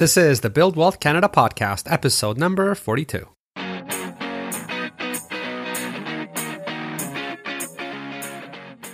This is the Build Wealth Canada podcast, episode number 42.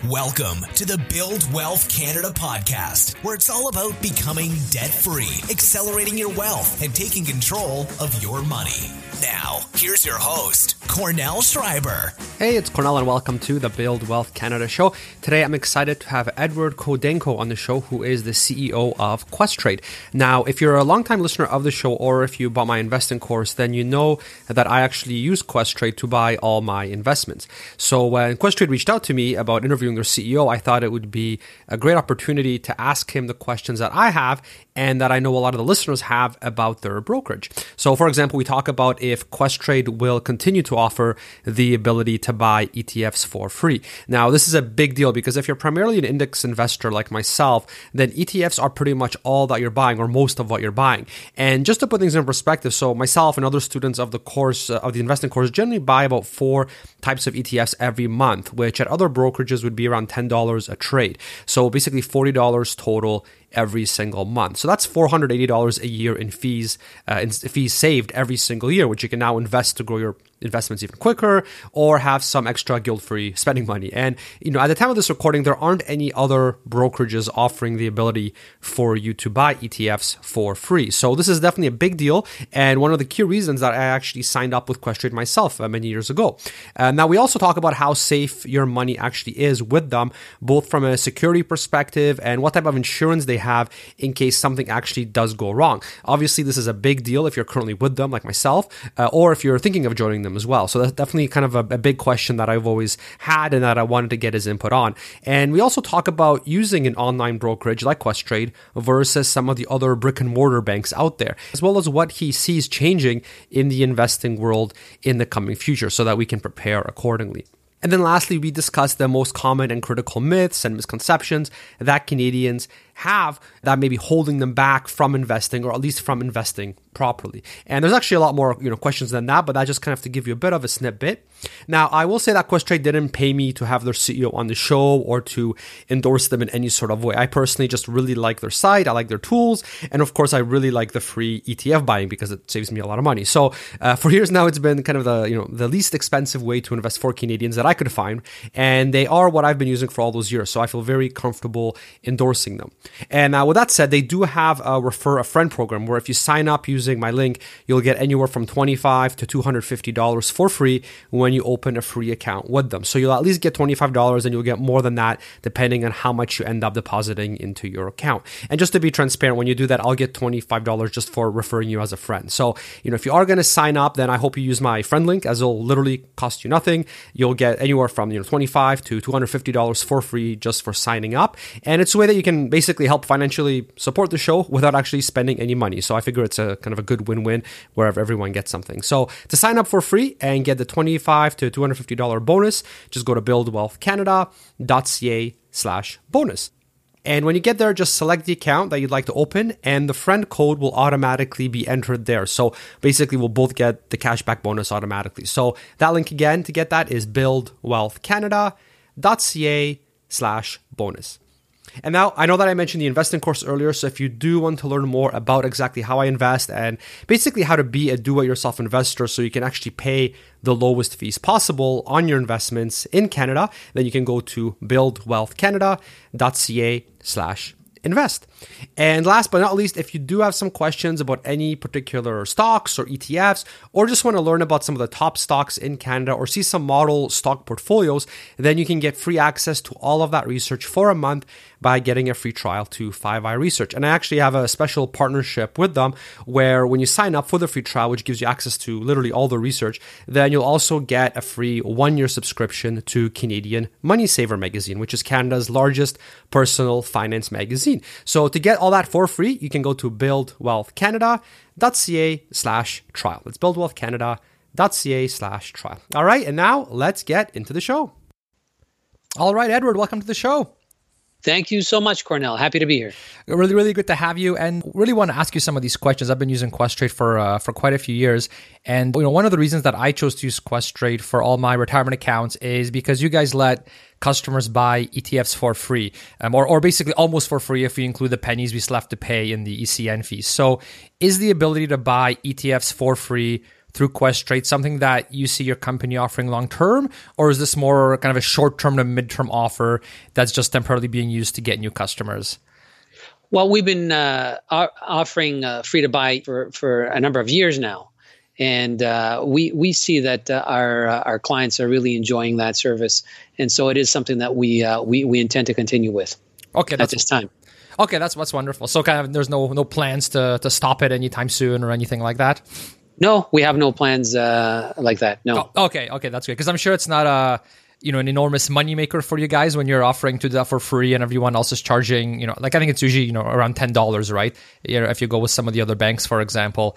Welcome to the Build Wealth Canada podcast, where it's all about becoming debt free, accelerating your wealth, and taking control of your money. Now, here's your host, Kornel Szrejber. Hey, it's Kornel, and welcome to the Build Wealth Canada show. Today, I'm excited to have Edward Kholodenko on the show, who is the CEO of Questrade. Now, if you're a longtime listener of the show, or if you bought my investing course, then you know that I actually use Questrade to buy all my investments. So, when Questrade reached out to me about interviewing their CEO, I thought it would be a great opportunity to ask him the questions that I have and that I know a lot of the listeners have about their brokerage. So, for example, we talk about if Questrade will continue to offer the ability to buy ETFs for free. Now, this is a big deal because if you're primarily an index investor like myself, then ETFs are pretty much all that you're buying or most of what you're buying. And just to put things in perspective, so myself and other students of the course, uh, of the investing course, generally buy about four types of ETFs every month, which at other brokerages would be around $10 a trade. So basically $40 total every single month. So that's $480 a year in fees, uh, in fees saved every single year, which you can now invest to grow your investments even quicker or have some extra guilt-free spending money. And you know, at the time of this recording, there aren't any other brokerages offering the ability for you to buy ETFs for free. So this is definitely a big deal and one of the key reasons that I actually signed up with Questrade myself uh, many years ago. Uh, now we also talk about how safe your money actually is with them, both from a security perspective and what type of insurance they have in case something actually does go wrong. Obviously, this is a big deal if you're currently with them, like myself, uh, or if you're thinking of joining them as well. So that's definitely kind of a, a, big question that I've always had and that I wanted to get his input on. And we also talk about using an online brokerage like Questrade versus some of the other brick and mortar banks out there, as well as what he sees changing in the investing world in the coming future so that we can prepare accordingly. And then lastly, we discuss the most common and critical myths and misconceptions that Canadians have that may be holding them back from investing or at least from investing properly. And there's actually a lot more, you know, questions than that, but I just kind of have to give you a bit of a snippet. Now, I will say that Questrade didn't pay me to have their CEO on the show or to endorse them in any sort of way. I personally just really like their site, I like their tools, and of course, I really like the free ETF buying because it saves me a lot of money. So, uh, for years now, it's been kind of the you know the least expensive way to invest for Canadians that I could find, and they are what I've been using for all those years. So I feel very comfortable endorsing them. And uh, with that said, they do have a refer a friend program where if you sign up using my link, you'll get anywhere from $25 to $250 for free when you open a free account with them. So you'll at least get $25 and you'll get more than that depending on how much you end up depositing into your account. And just to be transparent, when you do that, I'll get $25 just for referring you as a friend. So, you know, if you are going to sign up, then I hope you use my friend link as it'll literally cost you nothing. You'll get anywhere from, you know, 25 to $250 for free just for signing up. And it's a way that you can basically help financially support the show without actually spending any money. So I figure it's a kind of a good win-win wherever everyone gets something. So to sign up for free and get the 25 to $250 bonus, just go to buildwealthcanada.ca slash bonus. And when you get there, just select the account that you'd like to open, and the friend code will automatically be entered there. So basically, we'll both get the cashback bonus automatically. So that link again to get that is buildwealthcanada.ca slash bonus. And now I know that I mentioned the investing course earlier, so if you do want to learn more about exactly how I invest and basically how to be a do it yourself investor so you can actually pay the lowest fees possible on your investments in Canada, then you can go to buildwealthcanada.ca slash invest. And last but not least, if you do have some questions about any particular stocks or ETFs, or just want to learn about some of the top stocks in Canada or see some model stock portfolios, then you can get free access to all of that research for a month by getting a free trial to 5i Research. And I actually have a special partnership with them where when you sign up for the free trial, which gives you access to literally all the research, then you'll also get a free one year subscription to Canadian Money Saver magazine, which is Canada's largest personal finance magazine. So to get all that for free, you can go to buildwealthcanada.ca slash trial. It's buildwealthcanada.ca slash trial. All right, and now let's get into the show. All right, Edward, welcome to the show. Thank you so much, Kornel. Happy to be here. Really, really good to have you, and really want to ask you some of these questions. I've been using Questrade for uh, for quite a few years, and you know, one of the reasons that I chose to use Questrade for all my retirement accounts is because you guys let customers buy ETFs for free, um, or or basically almost for free if we include the pennies we still have to pay in the ECN fees. So, is the ability to buy ETFs for free through Questrade something that you see your company offering long term, or is this more kind of a short term to mid term offer that's just temporarily being used to get new customers? Well, we've been uh, offering uh, free to buy for, for a number of years now. And uh, we we see that uh, our uh, our clients are really enjoying that service, and so it is something that we uh, we we intend to continue with. Okay, at this time. Okay, that's what's wonderful. So, kind of, there's no no plans to to stop it anytime soon or anything like that. No, we have no plans uh, like that. No. Oh, okay, okay, that's good because I'm sure it's not a you know an enormous moneymaker for you guys when you're offering to do that for free and everyone else is charging you know like I think it's usually you know around ten dollars right you know, if you go with some of the other banks for example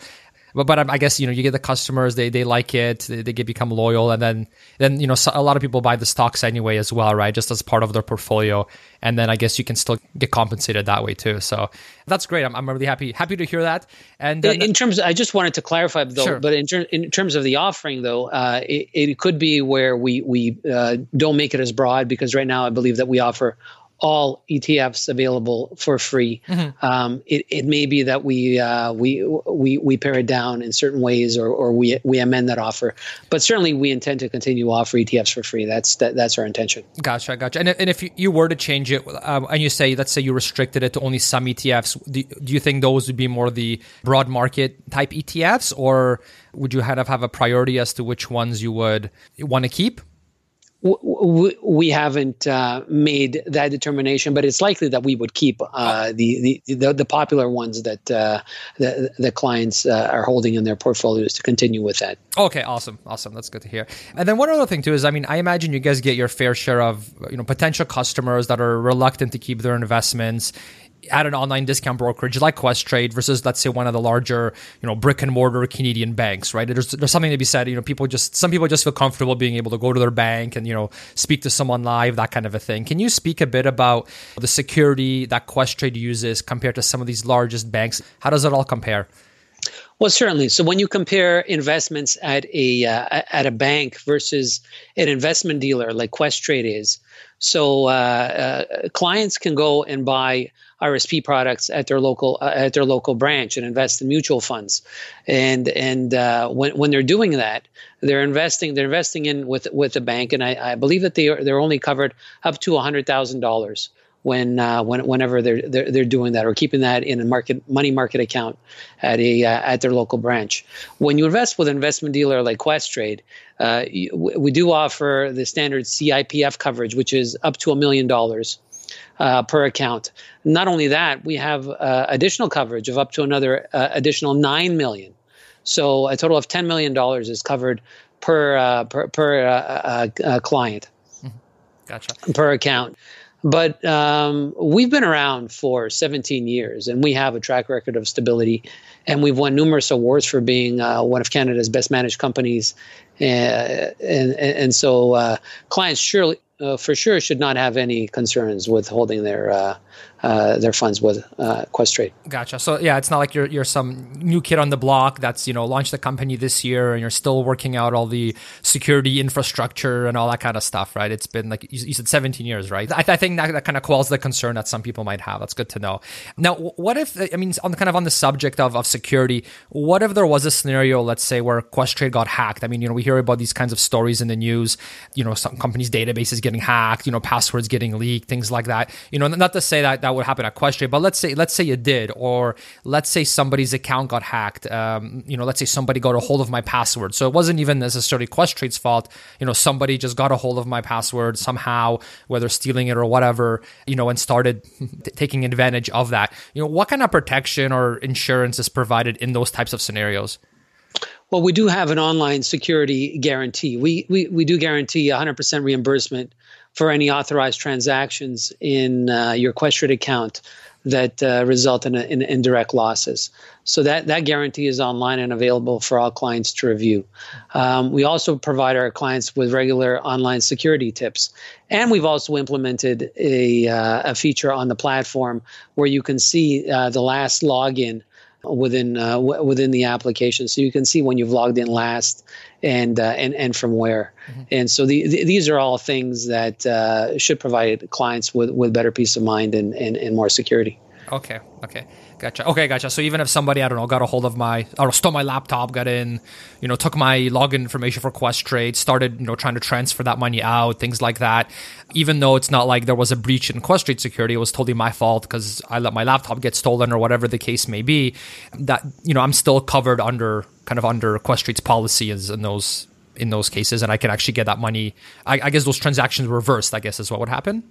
but but I guess you know you get the customers they they like it they, they get become loyal and then then you know a lot of people buy the stocks anyway as well right? Just as part of their portfolio. And then I guess you can still get compensated that way too. So that's great. I'm, I'm really happy happy to hear that. And uh, in terms I just wanted to clarify though sure. but in, ter- in terms of the offering though uh, it, it could be where we we uh, don't make it as broad because right now I believe that we offer all ETFs available for free. Mm-hmm. Um, it, it may be that we uh, we we we pare it down in certain ways, or, or we we amend that offer. But certainly, we intend to continue to offer ETFs for free. That's that, that's our intention. Gotcha, gotcha. And, and if you were to change it, um, and you say, let's say you restricted it to only some ETFs, do, do you think those would be more the broad market type ETFs, or would you kind of have a priority as to which ones you would want to keep? We haven't uh, made that determination, but it's likely that we would keep uh, the, the, the the popular ones that uh, the the clients uh, are holding in their portfolios to continue with that. Okay, awesome, awesome. That's good to hear. And then one other thing too is, I mean, I imagine you guys get your fair share of you know potential customers that are reluctant to keep their investments at an online discount brokerage like Questrade versus let's say one of the larger, you know, brick and mortar Canadian banks, right? There's there's something to be said. You know, people just some people just feel comfortable being able to go to their bank and you know speak to someone live, that kind of a thing. Can you speak a bit about the security that Questrade uses compared to some of these largest banks? How does it all compare? Well, certainly. So when you compare investments at a uh, at a bank versus an investment dealer like Questrade is, so uh, uh, clients can go and buy RSP products at their local uh, at their local branch and invest in mutual funds, and and uh, when when they're doing that, they're investing they're investing in with with the bank, and I, I believe that they are they're only covered up to hundred thousand dollars when uh, when whenever they're, they're, they're doing that or keeping that in a market money market account at a uh, at their local branch. When you invest with an investment dealer like Questrade, uh, we do offer the standard CIPF coverage, which is up to a million dollars uh, per account. Not only that, we have uh, additional coverage of up to another uh, additional nine million. So a total of ten million dollars is covered per uh, per, per uh, uh, client. Mm-hmm. Gotcha. Per account. But um, we've been around for 17 years, and we have a track record of stability, and we've won numerous awards for being one of Canada's best managed companies, and and, and so clients surely uh, for sure should not have any concerns with holding their uh, their funds with uh, Questrade. Gotcha. So yeah, it's not like you're you're some new kid on the block that's you know launched the company this year and you're still working out all the security infrastructure and all that kind of stuff, right? It's been like you, you said, 17 years, right? I, I, think that, that kind of quells the concern that some people might have. That's good to know. Now, what if I mean, on kind of on the subject of of security, what if there was a scenario, let's say, where Questrade got hacked? I mean, you know, we hear about these kinds of stories in the news. You know, some companies' databases getting hacked, you know, passwords getting leaked, things like that. You know, not to say that that would happen at Questrade, but let's say let's say it did, or let's say somebody's account got hacked. Um, you know, let's say somebody got a hold of my password, so it wasn't even necessarily Questrade's fault. You know, somebody just got a hold of my password somehow, whether stealing it or whatever. You know, and started t- taking advantage of that. You know, what kind of protection or insurance is provided in those types of scenarios? Well, we do have an online security guarantee. We we, we do guarantee 100% reimbursement for any authorized transactions in uh, your Questrade account that uh, result in, a, in indirect losses. So that, that guarantee is online and available for all clients to review. Um, we also provide our clients with regular online security tips. And we've also implemented a, uh, a feature on the platform where you can see uh, the last login within uh, w- within the application, so you can see when you've logged in last and uh, and and from where. Mm-hmm. And so the, the, these are all things that uh, should provide clients with, with better peace of mind and, and, and more security. Okay. Okay. Gotcha. Okay, gotcha. So even if somebody, I don't know, got a hold of my, or stole my laptop, got in, you know, took my login information for Questrade, started, you know, trying to transfer that money out, things like that. Even though it's not like there was a breach in Questrade security, it was totally my fault because I let my laptop get stolen or whatever the case may be. That you know, I'm still covered under kind of under Questrade's policies in those in those cases, and I can actually get that money. I, I guess those transactions reversed. I guess is what would happen.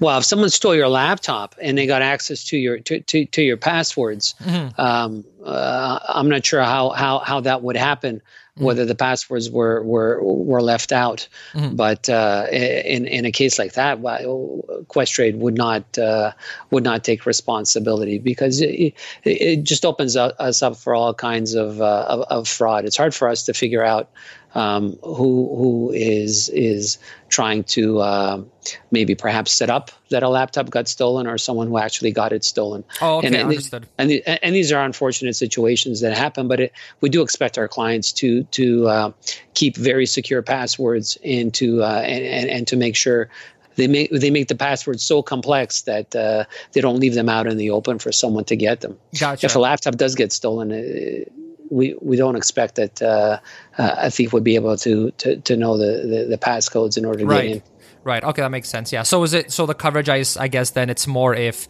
Well, if someone stole your laptop and they got access to your to, to, to your passwords, mm-hmm. um, uh, I'm not sure how, how, how that would happen, mm-hmm. whether the passwords were were, were left out. Mm-hmm. But uh, in in a case like that, Questrade would not uh, would not take responsibility because it, it just opens us up for all kinds of, uh, of, of fraud. It's hard for us to figure out um, who who is is trying to uh, maybe perhaps set up that a laptop got stolen or someone who actually got it stolen. Oh, okay, and, understood. And, and, and these are unfortunate situations that happen, but it, we do expect our clients to to uh, keep very secure passwords and to uh, and, and, and to make sure they make they make the passwords so complex that uh, they don't leave them out in the open for someone to get them. Gotcha. If a laptop does get stolen, uh, we, we don't expect that uh, uh, a thief would be able to to, to know the, the, the passcodes in order to right. get in. Right. Okay, that makes sense. Yeah. So is it so the coverage? I, I guess then it's more if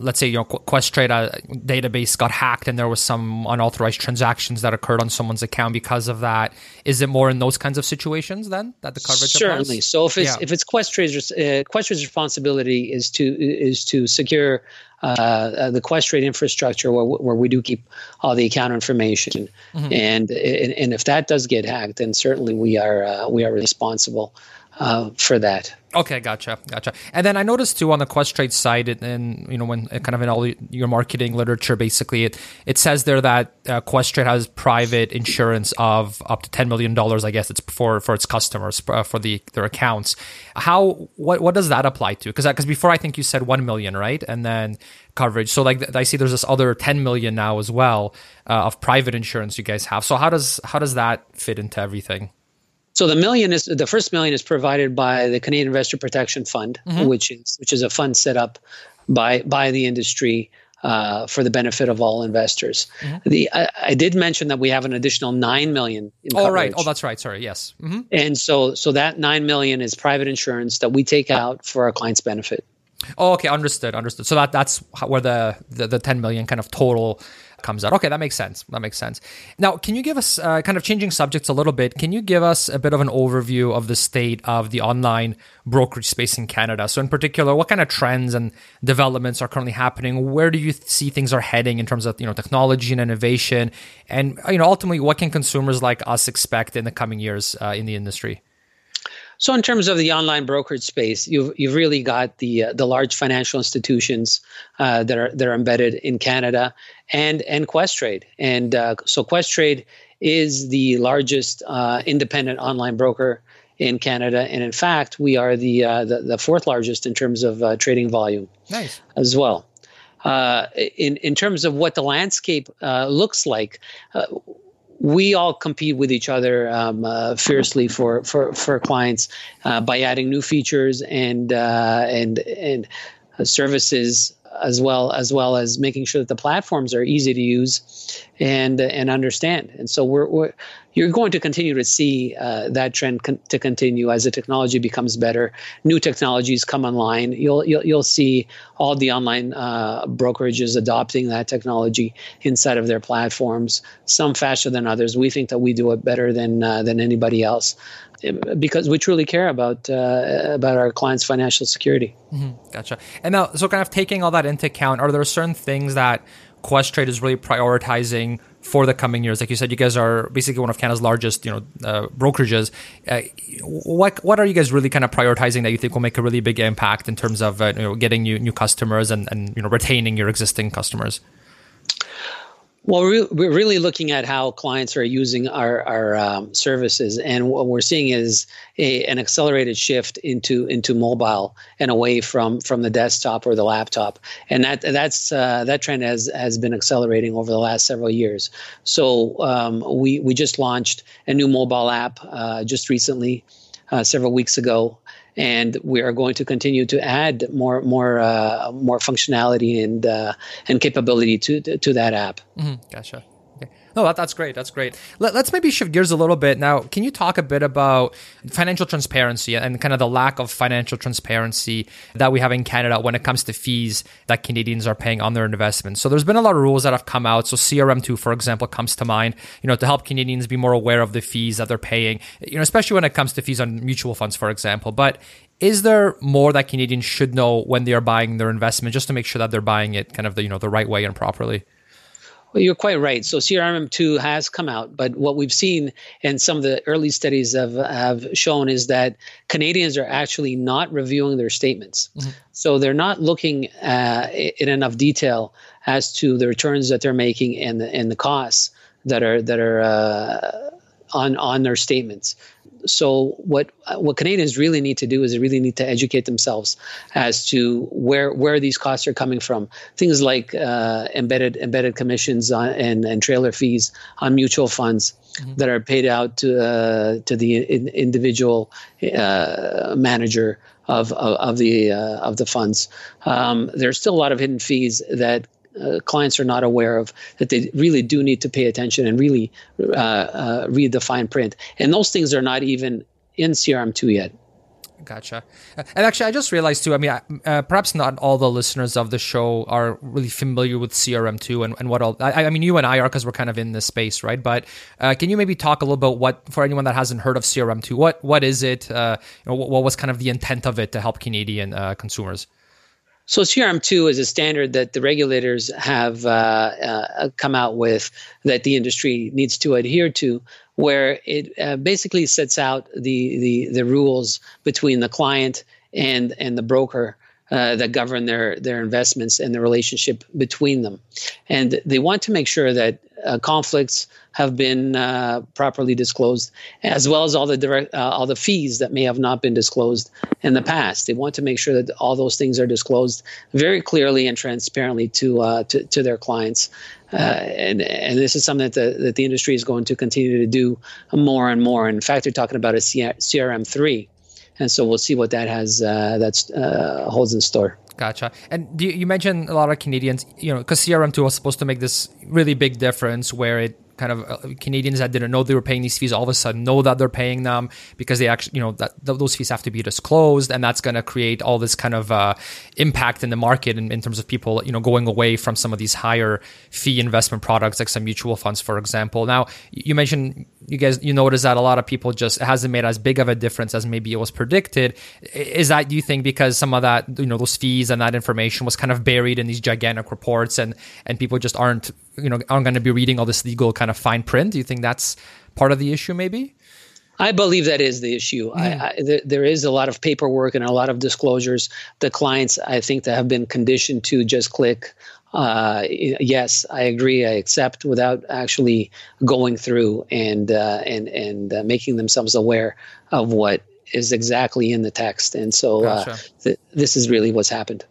let's say your know Questrade database got hacked and there was some unauthorized transactions that occurred on someone's account because of that. Is it more in those kinds of situations then that the coverage certainly? Applies? So if it's yeah. if it's Questrade's uh, Questrade's responsibility is to is to secure uh, the Questrade infrastructure where, where we do keep all the account information, mm-hmm. and, and, and if that does get hacked, then certainly we are uh, we are responsible uh, for that. Okay, gotcha, gotcha. And then I noticed too on the Questrade site, and you know, when kind of in all your marketing literature, basically it it says there that uh, Questrade has private insurance of up to ten million dollars. I guess it's for for its customers uh, for the their accounts. How what what does that apply to? Because because before I think you said one million, right? And then coverage. So like I see there's this other ten million now as well uh, of private insurance you guys have. So how does how does that fit into everything? So the million is the first million is provided by the Canadian Investor Protection Fund, mm-hmm. which is which is a fund set up by by the industry uh, for the benefit of all investors. Mm-hmm. The I, I, did mention that we have an additional nine million. In oh right, oh that's right. Sorry, yes. Mm-hmm. And so so that nine million is private insurance that we take out for our clients' benefit. Oh, okay, understood, understood. So that that's where the, the, the ten million kind of total comes out. Okay, that makes sense. That makes sense. Now, can you give us uh, kind of changing subjects a little bit? Can you give us a bit of an overview of the state of the online brokerage space in Canada? So, in particular, what kind of trends and developments are currently happening? Where do you see things are heading in terms of you know technology and innovation? And you know, ultimately, what can consumers like us expect in the coming years uh, in the industry? So, in terms of the online brokerage space, you've you've really got the uh, the large financial institutions uh, that are that are embedded in Canada, and and Questrade, and uh, so Questrade is the largest uh, independent online broker in Canada, and in fact, we are the uh, the, the, fourth largest in terms of uh, trading volume. Nice as well. in in terms of what the landscape looks like we all compete with each other um, uh, fiercely for for for clients uh, by adding new features and uh, and and services as well as well as making sure that the platforms are easy to use and and understand. And so we're, we're you're going to continue to see uh, that trend con- to continue as the technology becomes better. New technologies come online. You'll you'll, you'll see all the online uh, brokerages adopting that technology inside of their platforms. Some faster than others. We think that we do it better than uh, than anybody else because we truly care about uh, about our clients' financial security. Mm-hmm. Gotcha. And now, so kind of taking all that into account, are there certain things that Questrade is really prioritizing for the coming years? Like you said, you guys are basically one of Canada's largest, you know, uh, brokerages. Uh, what what are you guys really kind of prioritizing that you think will make a really big impact in terms of uh, you know, getting new new customers and and you know retaining your existing customers? Well, we're really looking at how clients are using our our um, services, and what we're seeing is a, an accelerated shift into into mobile and away from from the desktop or the laptop, and that that's uh, that trend has has been accelerating over the last several years. So um, we we just launched a new mobile app uh, just recently, uh, several weeks ago, and we are going to continue to add more more uh, more functionality and uh, and capability to to that app. Mm-hmm. Gotcha. No, that, that's great. That's great. Let, us maybe shift gears a little bit now. Can you talk a bit about financial transparency and kind of the lack of financial transparency that we have in Canada when it comes to fees that Canadians are paying on their investments? So there's been a lot of rules that have come out. So CRM2, for example, comes to mind. You know, to help Canadians be more aware of the fees that they're paying. You know, especially when it comes to fees on mutual funds, for example. But is there more that Canadians should know when they are buying their investment, just to make sure that they're buying it kind of the you know the right way and properly? Well, you're quite right. So CRM2 has come out, but what we've seen and some of the early studies have, have shown is that Canadians are actually not reviewing their statements. Mm-hmm. So they're not looking uh, in enough detail as to the returns that they're making and the, and the costs that are that are uh, on on their statements so what what Canadians really need to do is they really need to educate themselves as to where where these costs are coming from. Things like uh, embedded embedded commissions on, and and trailer fees on mutual funds mm-hmm. that are paid out to uh, to the in, individual uh, manager of of, of the uh, of the funds. Um, there's still a lot of hidden fees that uh, clients are not aware of that they really do need to pay attention and really uh, uh, read the fine print. And those things are not even in CRM2 yet. Gotcha. And actually, I just realized too. I mean, uh, perhaps not all the listeners of the show are really familiar with CRM2 and, and what all. I, I mean, you and I are because we're kind of in this space, right? But uh, can you maybe talk a little bit what for anyone that hasn't heard of CRM2? What what is it? Uh, you know, what, what, was kind of the intent of it to help Canadian uh, consumers? So CRM2 is a standard that the regulators have uh, uh, come out with that the industry needs to adhere to, where it uh, basically sets out the, the, the rules between the client and and the broker uh, that govern their their investments and the relationship between them, and they want to make sure that uh, conflicts have been uh, properly disclosed, as well as all the direct, uh, all the fees that may have not been disclosed in the past. They want to make sure that all those things are disclosed very clearly and transparently to uh, to, to, their clients. Uh, and and this is something that the, that the industry is going to continue to do more and more. In fact, they're talking about a CRM three, and so we'll see what that has uh, that's holds in store. Gotcha. And you, you mentioned a lot of Canadians, you know, because CRM2 was supposed to make this really big difference where it kind of uh, Canadians that didn't know they were paying these fees all of a sudden know that they're paying them because they actually, you know, that th- those fees have to be disclosed, and that's going to create all this kind of uh, impact in the market in, in, terms of people, you know, going away from some of these higher fee investment products like some mutual funds, for example. Now, you mentioned you guys you notice that a lot of people just it hasn't made as big of a difference as maybe it was predicted. Is that do you think because some of that you know those fees and that information was kind of buried in these gigantic reports and and people just aren't you know aren't going to be reading all this legal kind of fine print? Do you think that's part of the issue maybe? I believe that is the issue. I, I, there, there is a lot of paperwork and a lot of disclosures. The clients, I think, that have been conditioned to just click uh, yes, I agree. I accept without actually going through and uh, and and uh, making themselves aware of what is exactly in the text. And so uh, gotcha. th- this is really what's happened.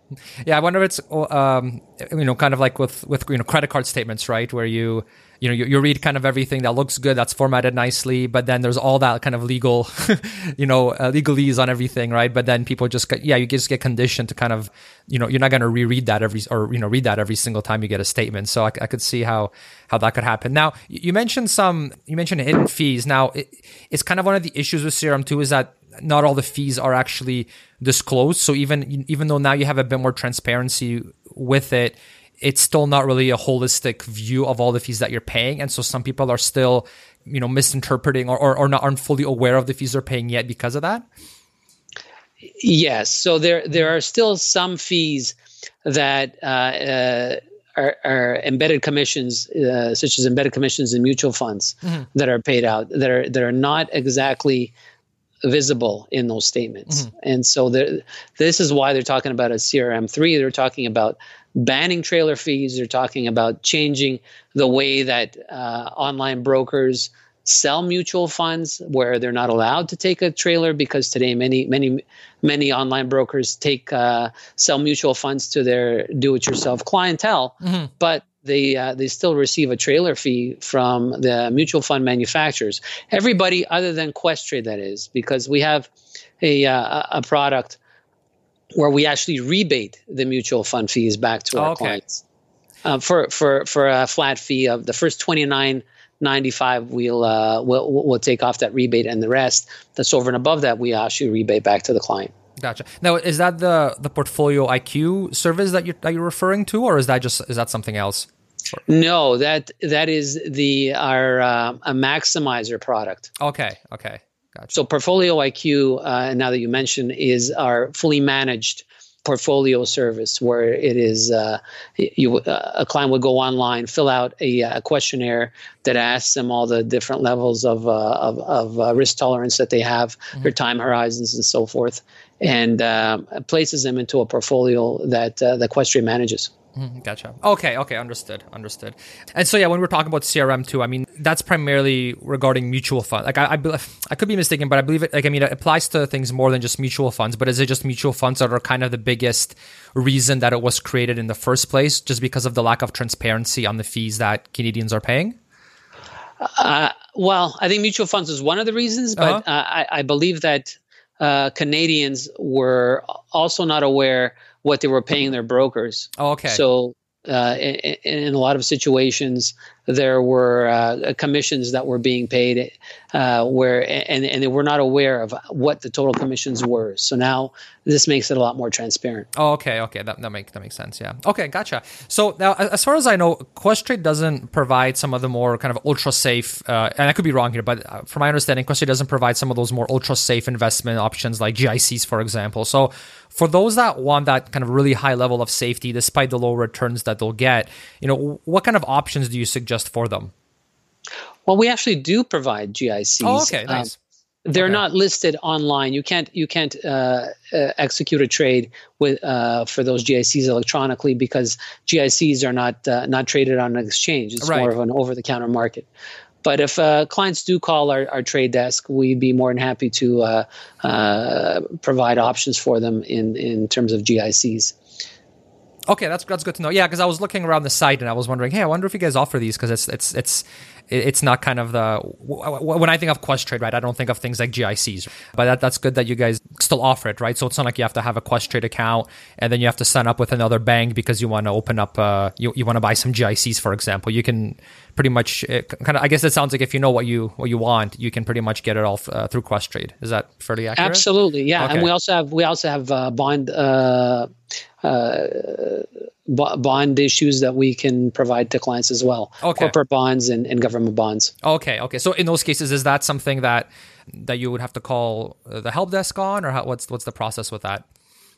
Yeah, I wonder if it's um, you know kind of like with with you know credit card statements, right, where you you know you, you, read kind of everything that looks good that's formatted nicely but then there's all that kind of legal you know uh, legalese on everything right? But then people just get, yeah you just get conditioned to kind of you know you're not going to reread that every or you know read that every single time you get a statement. So I, I could see how how that could happen. Now you mentioned some you mentioned hidden fees. Now it, it's kind of one of the issues with CRM2 is that not all the fees are actually disclosed. So even even though now you have a bit more transparency with it it's still not really a holistic view of all the fees that you're paying. And so some people are still, you know, misinterpreting or, or, or not aren't fully aware of the fees they're paying yet because of that. Yes. So there there are still some fees that uh, uh, are, are embedded commissions, uh, such as embedded commissions in mutual funds mm-hmm. that are paid out that are that are not exactly visible in those statements. Mm-hmm. And so this is why they're talking about a CRM3. They're talking about banning trailer fees. They're talking about changing the way that uh, online brokers sell mutual funds where they're not allowed to take a trailer because today many many many online brokers take uh, sell mutual funds to their do-it-yourself clientele mm-hmm. but they uh, they still receive a trailer fee from the mutual fund manufacturers. Everybody other than questrade that is because we have a uh, a product where we actually rebate the mutual fund fees back to our okay. clients. Uh, for for for a flat fee of the first 29 95 we'll, uh, we'll we'll take off that rebate and the rest. That's over and above that we actually rebate back to the client gotcha. Now is that the the portfolio iq service that you're, that you're referring to or is that just is that something else? No that that is the our uh, a maximizer product. Okay okay. Gotcha. So portfolio iq uh, now that you mentioned is our fully managed portfolio service where it is uh, you uh, a client would go online fill out a, a, questionnaire that asks them all the different levels of uh, of, of uh, risk tolerance that they have mm-hmm. their time horizons and so forth and um, places them into a portfolio that uh, the Questrade manages Mm, gotcha. Okay. Okay. Understood. Understood. And so yeah, when we're talking about CRM2, I mean that's primarily regarding mutual fund. Like I, I, I could be mistaken, but I believe it. Like I mean, it applies to things more than just mutual funds. But is it just mutual funds that are kind of the biggest reason that it was created in the first place, just because of the lack of transparency on the fees that Canadians are paying? Uh, well, I think mutual funds is one of the reasons, but uh-huh. uh, I, I, believe that uh, Canadians were also not aware what they were paying their brokers. Oh, okay. So uh, in, in, a lot of situations, there were uh, commissions that were being paid uh, where and, and they were not aware of what the total commissions were. So now this makes it a lot more transparent. Oh okay okay. That, that makes that makes sense. Yeah. Okay gotcha. So now as far as i know questrade doesn't provide some of the more kind of ultra safe uh, and i could be wrong here but uh, from my understanding questrade doesn't provide some of those more ultra safe investment options like gics for example. So for those that want that kind of really high level of safety despite the low returns that they'll get you know what kind of options do you suggest for them? Well, we actually do provide GICs. Oh, okay, um, nice. Um, they're okay. not listed online. You can't you can't uh, uh, execute a trade with uh, for those GICs electronically because GICs are not uh, not traded on an exchange. It's right. more of an over the counter market. But if uh, clients do call our, our trade desk, we'd be more than happy to uh, provide options for them in in terms of GICs. Okay, that's that's good to know. Yeah, because I was looking around the site and I was wondering, hey, I wonder if you guys offer these because it's it's it's it's not kind of the when I think of Questrade, right? I don't think of things like GICs, but that, that's good that you guys still offer it, right? So it's not like you have to have a Questrade account and then you have to sign up with another bank because you want to open up, uh, you you want to buy some GICs, for example. You can pretty much kind of. I guess it sounds like if you know what you what you want, you can pretty much get it all uh, through Questrade. Is that fairly accurate? Absolutely, yeah. Okay. And we also have we also have uh, bond. Uh, uh, bond issues that we can provide to clients as well. Okay. Corporate bonds and, and government bonds. Okay. Okay. So in those cases, is that something that that you would have to call the help desk on, or how, what's what's the process with that?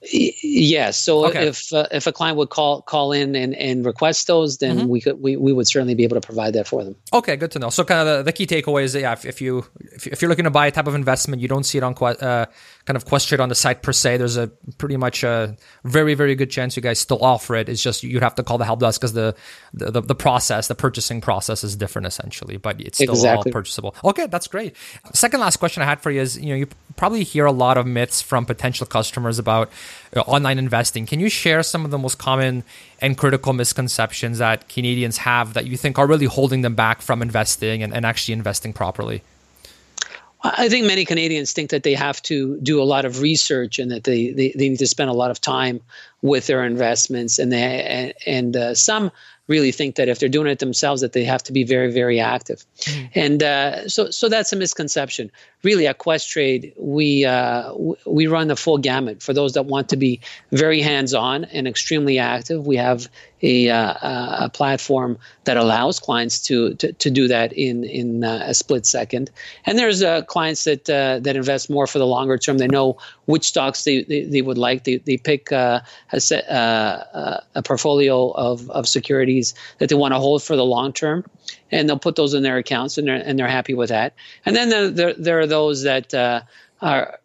Yes. So okay. if uh, if a client would call call in and, and request those, then mm-hmm. we could we, we would certainly be able to provide that for them. Okay, good to know. So kind of the, the key takeaway is yeah, if, if you if, if, you're looking to buy a type of investment, you don't see it on uh, kind of Questrade on the site per se. There's a pretty much a very very good chance you guys still offer it. It's just you'd have to call the help desk because the, the the process, the purchasing process is different essentially, but it's still exactly. all purchasable. Okay, that's great. Second last question I had for you is you know you probably hear a lot of myths from potential customers about online investing. Can you share some of the most common and critical misconceptions that Canadians have that you think are really holding them back from investing and, and actually investing properly? I think many Canadians think that they have to do a lot of research and that they, they, they need to spend a lot of time with their investments. And they and, and uh, some really think that if they're doing it themselves, that they have to be very very active. Mm-hmm. And uh, so so that's a misconception. Really at Questrade, we uh, we run the full gamut for those that want to be very hands-on and extremely active. We have a, uh, a platform that allows clients to, to, to do that in in uh, a split second. And there's uh, clients that uh, that invest more for the longer term. They know which stocks they, they, they would like. They, they pick uh, a, set, a portfolio of, of securities that they want to hold for the long term, and they'll put those in their accounts, and they're and they're happy with that. And then there there, there are those that are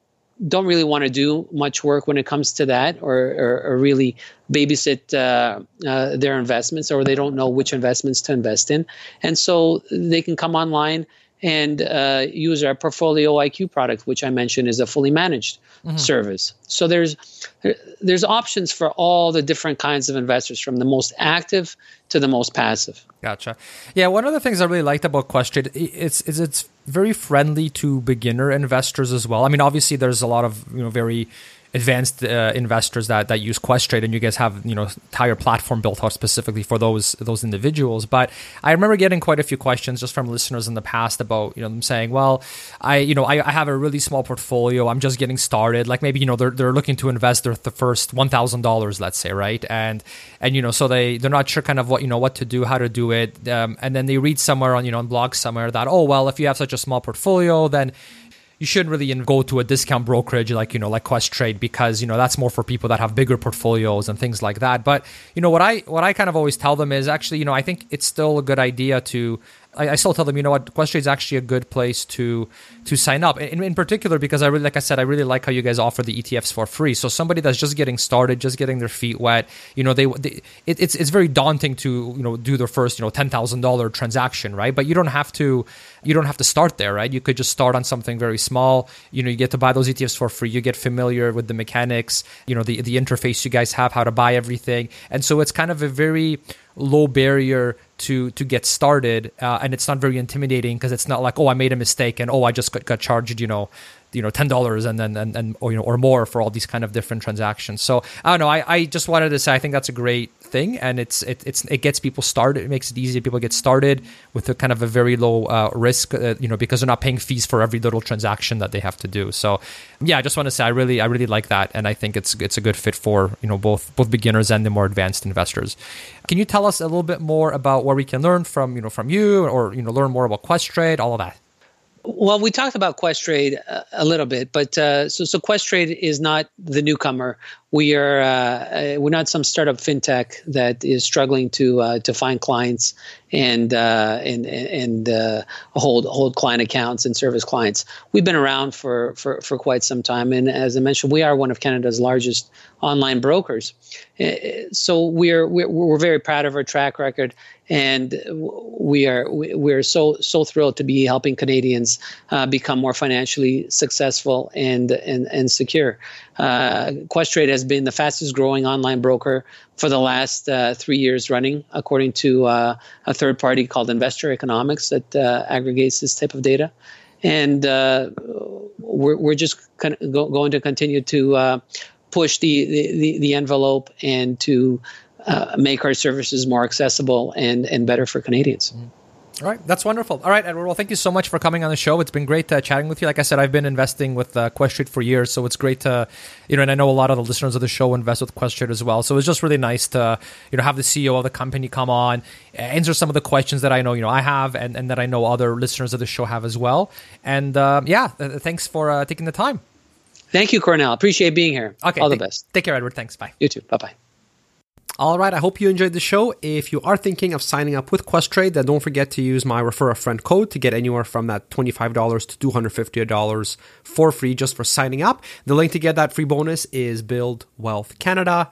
don't really want to do much work when it comes to that or, or, or really babysit uh, uh, their investments or they don't know which investments to invest in. And so they can come online and uh, use our portfolio IQ product, which I mentioned is a fully managed mm-hmm. service. So there's there's options for all the different kinds of investors, from the most active to the most passive. Gotcha. Yeah, one of the things I really liked about Questrade it's is it's very friendly to beginner investors as well. I mean, obviously, there's a lot of you know very advanced uh, investors that that use Questrade, and you guys have you know entire platform built out specifically for those those individuals. But I remember getting quite a few questions just from listeners in the past about you know them saying, well, I you know I, I have a really small portfolio, I'm just getting started. Like maybe you know they're they're looking to invest their the first one thousand dollars, let's say, right? And and you know so they they're not sure kind of what you know what to do, how to do it, um, and then they read somewhere on you know on blogs somewhere that oh well if you have such a small portfolio then you shouldn't really go to a discount brokerage like you know like Questrade because you know that's more for people that have bigger portfolios and things like that. But you know what I what I kind of always tell them is actually you know I think it's still a good idea to I, I, still tell them, you know what, Questrade is actually a good place to to sign up. In, in particular, because I really, like I said, I really like how you guys offer the ETFs for free. So somebody that's just getting started, just getting their feet wet, you know, they, they it, it's it's very daunting to you know do their first you know ten thousand dollar transaction, right? But you don't have to you don't have to start there, right? You could just start on something very small. You know, you get to buy those ETFs for free. You get familiar with the mechanics, you know, the the interface you guys have, how to buy everything, and so it's kind of a very low barrier to to get started, uh, and it's not very intimidating because it's not like oh I made a mistake and oh I just got, got charged you know you know ten dollars and then and, and or you know or more for all these kind of different transactions. So I don't know. I, I just wanted to say I think that's a great thing and it's it, it's it gets people started. It makes it easy. People get started with a kind of a very low uh, risk. Uh, you know because they're not paying fees for every little transaction that they have to do. So yeah, I just want to say I really I really like that and I think it's it's a good fit for you know both both beginners and the more advanced investors. Can you tell us a little bit more about where we can learn from you know from you or you know learn more about Questrade, all of that? Well, we talked about Questrade a, a little bit, but uh, so so Questrade is not the newcomer. We are uh, uh, we're not some startup fintech that is struggling to uh, to find clients and uh, and and uh, hold hold client accounts and service clients. We've been around for, for for quite some time, and as I mentioned, we are one of Canada's largest online brokers. So we're we're, we're very proud of our track record and we are we are so so thrilled to be helping Canadians uh, become more financially successful and and and secure. Uh, Questrade has been the fastest growing online broker for the last uh, three years running, according to uh, a third party called Investor Economics that uh, aggregates this type of data. And uh, we're, we're just go, going to continue to push the, the, the envelope and to uh, make our services more accessible and, and better for Canadians. Mm. All right, that's wonderful. All right, Edward. Well, thank you so much for coming on the show. It's been great uh, chatting with you. Like I said, I've been investing with uh, Questrade for years, so it's great to, you know, and I know a lot of the listeners of the show invest with Questrade as well. So it's just really nice to, you know, have the CEO of the company come on, answer some of the questions that I know, you know, I have, and, and that I know other listeners of the show have as well. And uh, yeah, thanks for uh, taking the time. Thank you, Kornel. Appreciate being here. Okay, all the best. Take care, Edward. Thanks. Bye. You too. Bye bye. All right, I hope you enjoyed the show. If you are thinking of signing up with Questrade, then don't forget to use my refer a friend code to get anywhere from that $25 to $250 for free just for signing up. The link to get that free bonus is Build Wealth Canada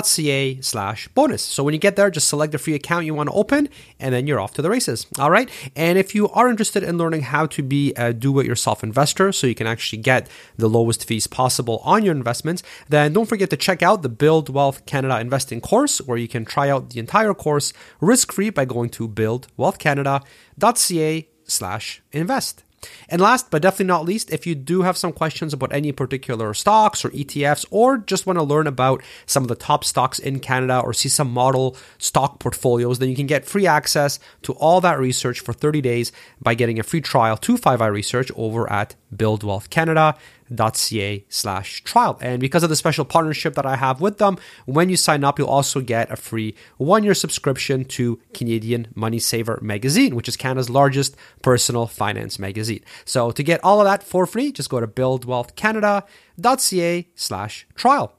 ca slash bonus. So when you get there, just select the free account you want to open and then you're off to the races. All right. And if you are interested in learning how to be a do it yourself investor so you can actually get the lowest fees possible on your investments, then don't forget to check out the Build Wealth Canada investing course where you can try out the entire course risk free by going to buildwealthcanada.ca slash invest. And last but definitely not least, if you do have some questions about any particular stocks or ETFs, or just want to learn about some of the top stocks in Canada or see some model stock portfolios, then you can get free access to all that research for 30 days by getting a free trial to 5i Research over at Build Wealth Canada ca slash trial. And because of the special partnership that I have with them, when you sign up, you'll also get a free one year subscription to Canadian Money Saver magazine, which is Canada's largest personal finance magazine. So to get all of that for free, just go to buildwealthcanada.ca slash trial.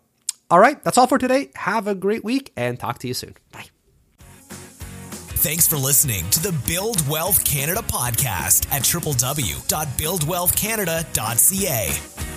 All right, that's all for today. Have a great week and talk to you soon. Bye. Thanks for listening to the Build Wealth Canada podcast at www.buildwealthcanada.ca.